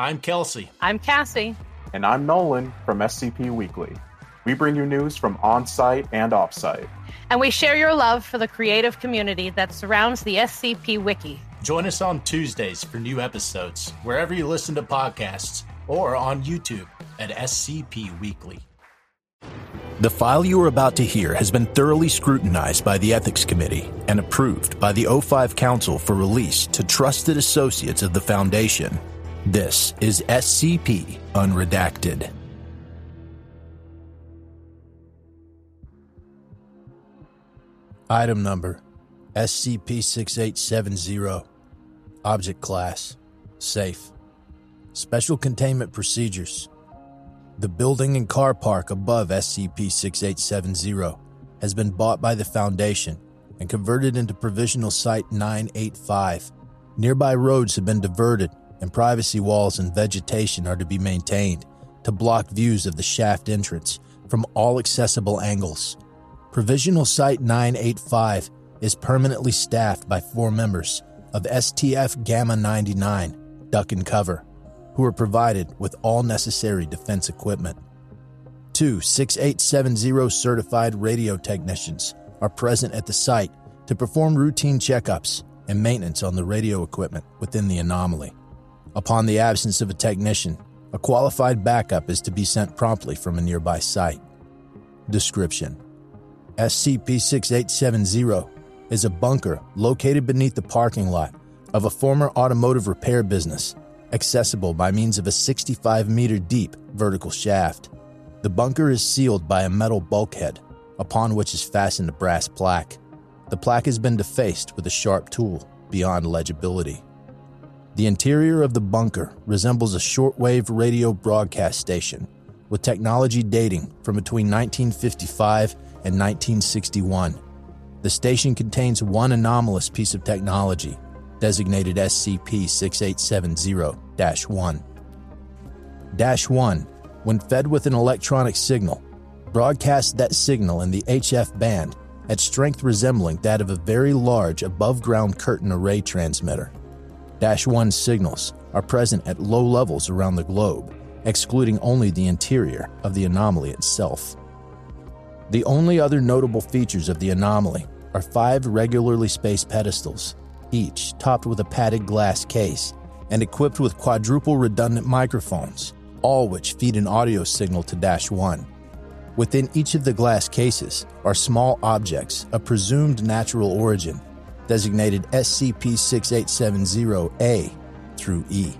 I'm Kelsey. I'm Cassie. And I'm Nolan from SCP Weekly. We bring you news from on site and off site. And we share your love for the creative community that surrounds the SCP Wiki. Join us on Tuesdays for new episodes, wherever you listen to podcasts, or on YouTube at SCP Weekly. The file you are about to hear has been thoroughly scrutinized by the Ethics Committee and approved by the O5 Council for release to trusted associates of the Foundation. This is SCP Unredacted. Item number SCP 6870. Object class Safe. Special containment procedures. The building and car park above SCP 6870 has been bought by the Foundation and converted into Provisional Site 985. Nearby roads have been diverted, and privacy walls and vegetation are to be maintained to block views of the shaft entrance from all accessible angles. Provisional Site 985 is permanently staffed by four members of STF Gamma 99, Duck and Cover, who are provided with all necessary defense equipment. Two 6870 certified radio technicians are present at the site to perform routine checkups and maintenance on the radio equipment within the anomaly. Upon the absence of a technician, a qualified backup is to be sent promptly from a nearby site. Description SCP 6870 is a bunker located beneath the parking lot of a former automotive repair business, accessible by means of a 65 meter deep vertical shaft. The bunker is sealed by a metal bulkhead, upon which is fastened a brass plaque. The plaque has been defaced with a sharp tool beyond legibility. The interior of the bunker resembles a shortwave radio broadcast station with technology dating from between 1955 and 1961. The station contains one anomalous piece of technology, designated SCP 6870 1. Dash 1, when fed with an electronic signal, broadcasts that signal in the HF band at strength resembling that of a very large above ground curtain array transmitter. Dash 1 signals are present at low levels around the globe, excluding only the interior of the anomaly itself. The only other notable features of the anomaly are five regularly spaced pedestals, each topped with a padded glass case and equipped with quadruple redundant microphones, all which feed an audio signal to Dash 1. Within each of the glass cases are small objects of presumed natural origin, designated SCP 6870A through E.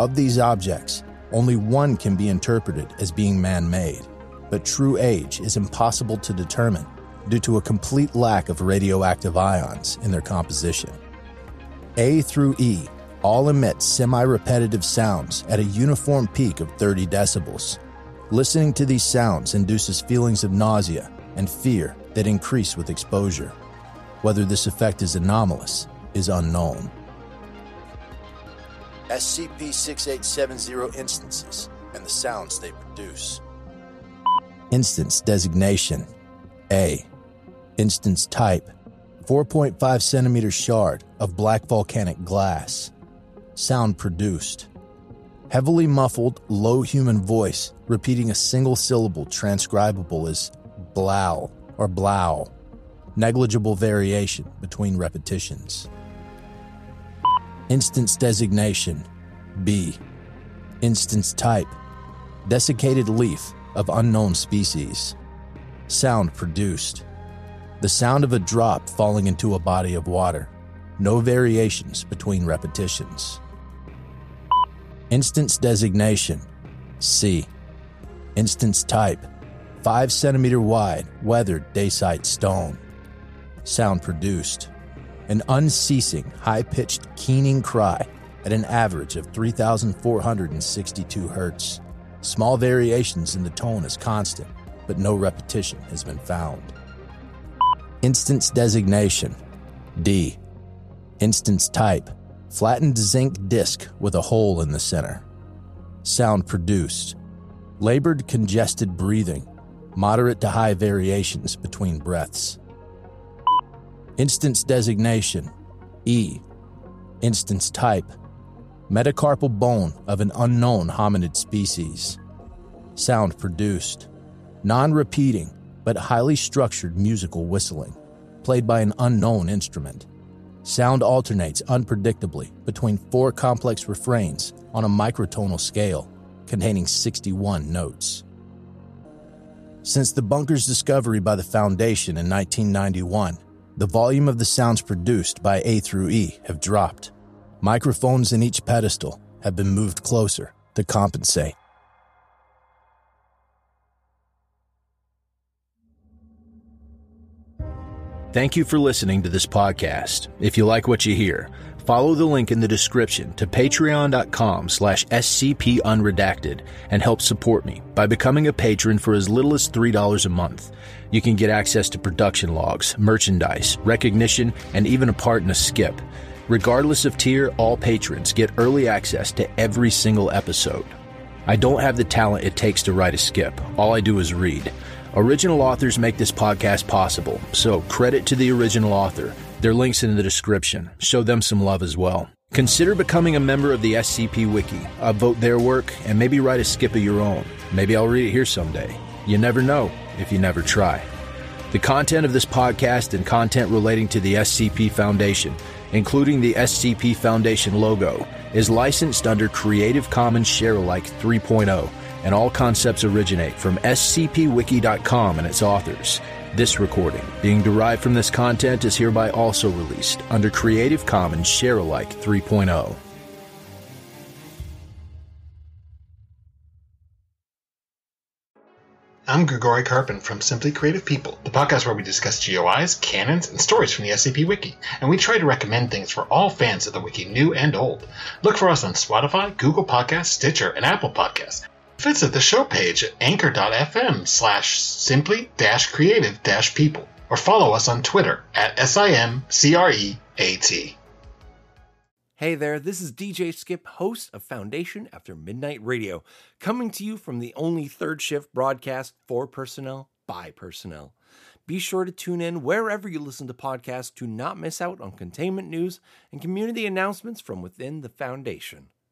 Of these objects, only one can be interpreted as being man made, but true age is impossible to determine due to a complete lack of radioactive ions in their composition. A through E all emit semi repetitive sounds at a uniform peak of 30 decibels. Listening to these sounds induces feelings of nausea and fear that increase with exposure. Whether this effect is anomalous is unknown. SCP 6870 instances and the sounds they produce. Instance designation A. Instance type 4.5 centimeter shard of black volcanic glass. Sound produced. Heavily muffled, low human voice repeating a single syllable transcribable as blow or blow. Negligible variation between repetitions. Instance designation B. Instance type Desiccated leaf of unknown species. Sound produced. The sound of a drop falling into a body of water. No variations between repetitions. Instance designation C. Instance type 5 centimeter wide, weathered dacite stone. Sound produced. An unceasing, high pitched, keening cry at an average of 3,462 hertz. Small variations in the tone is constant, but no repetition has been found. Instance designation D. Instance type flattened zinc disc with a hole in the center. Sound produced labored congested breathing, moderate to high variations between breaths. Instance designation E. Instance type metacarpal bone of an unknown hominid species. Sound produced, non repeating but highly structured musical whistling, played by an unknown instrument. Sound alternates unpredictably between four complex refrains on a microtonal scale containing 61 notes. Since the bunker's discovery by the Foundation in 1991, the volume of the sounds produced by A through E have dropped. Microphones in each pedestal have been moved closer to compensate. Thank you for listening to this podcast. If you like what you hear, follow the link in the description to patreon.com slash scpunredacted and help support me by becoming a patron for as little as $3 a month. You can get access to production logs, merchandise, recognition, and even a part in a skip. Regardless of tier, all patrons get early access to every single episode. I don't have the talent it takes to write a skip. All I do is read. Original authors make this podcast possible, so credit to the original author. Their links in the description. Show them some love as well. Consider becoming a member of the SCP Wiki. Upvote their work and maybe write a skip of your own. Maybe I'll read it here someday. You never know if you never try. The content of this podcast and content relating to the SCP Foundation, including the SCP Foundation logo, is licensed under Creative Commons Sharealike 3.0 and all concepts originate from scpwiki.com and its authors. This recording, being derived from this content, is hereby also released under Creative Commons Sharealike 3.0. I'm Grigori Karpin from Simply Creative People, the podcast where we discuss GOIs, canons, and stories from the SCP Wiki, and we try to recommend things for all fans of the Wiki, new and old. Look for us on Spotify, Google Podcasts, Stitcher, and Apple Podcasts. Visit the show page at anchor.fm slash simply dash creative dash people or follow us on Twitter at SIMCREAT. Hey there, this is DJ Skip, host of Foundation After Midnight Radio, coming to you from the only third shift broadcast for personnel by personnel. Be sure to tune in wherever you listen to podcasts to not miss out on containment news and community announcements from within the Foundation.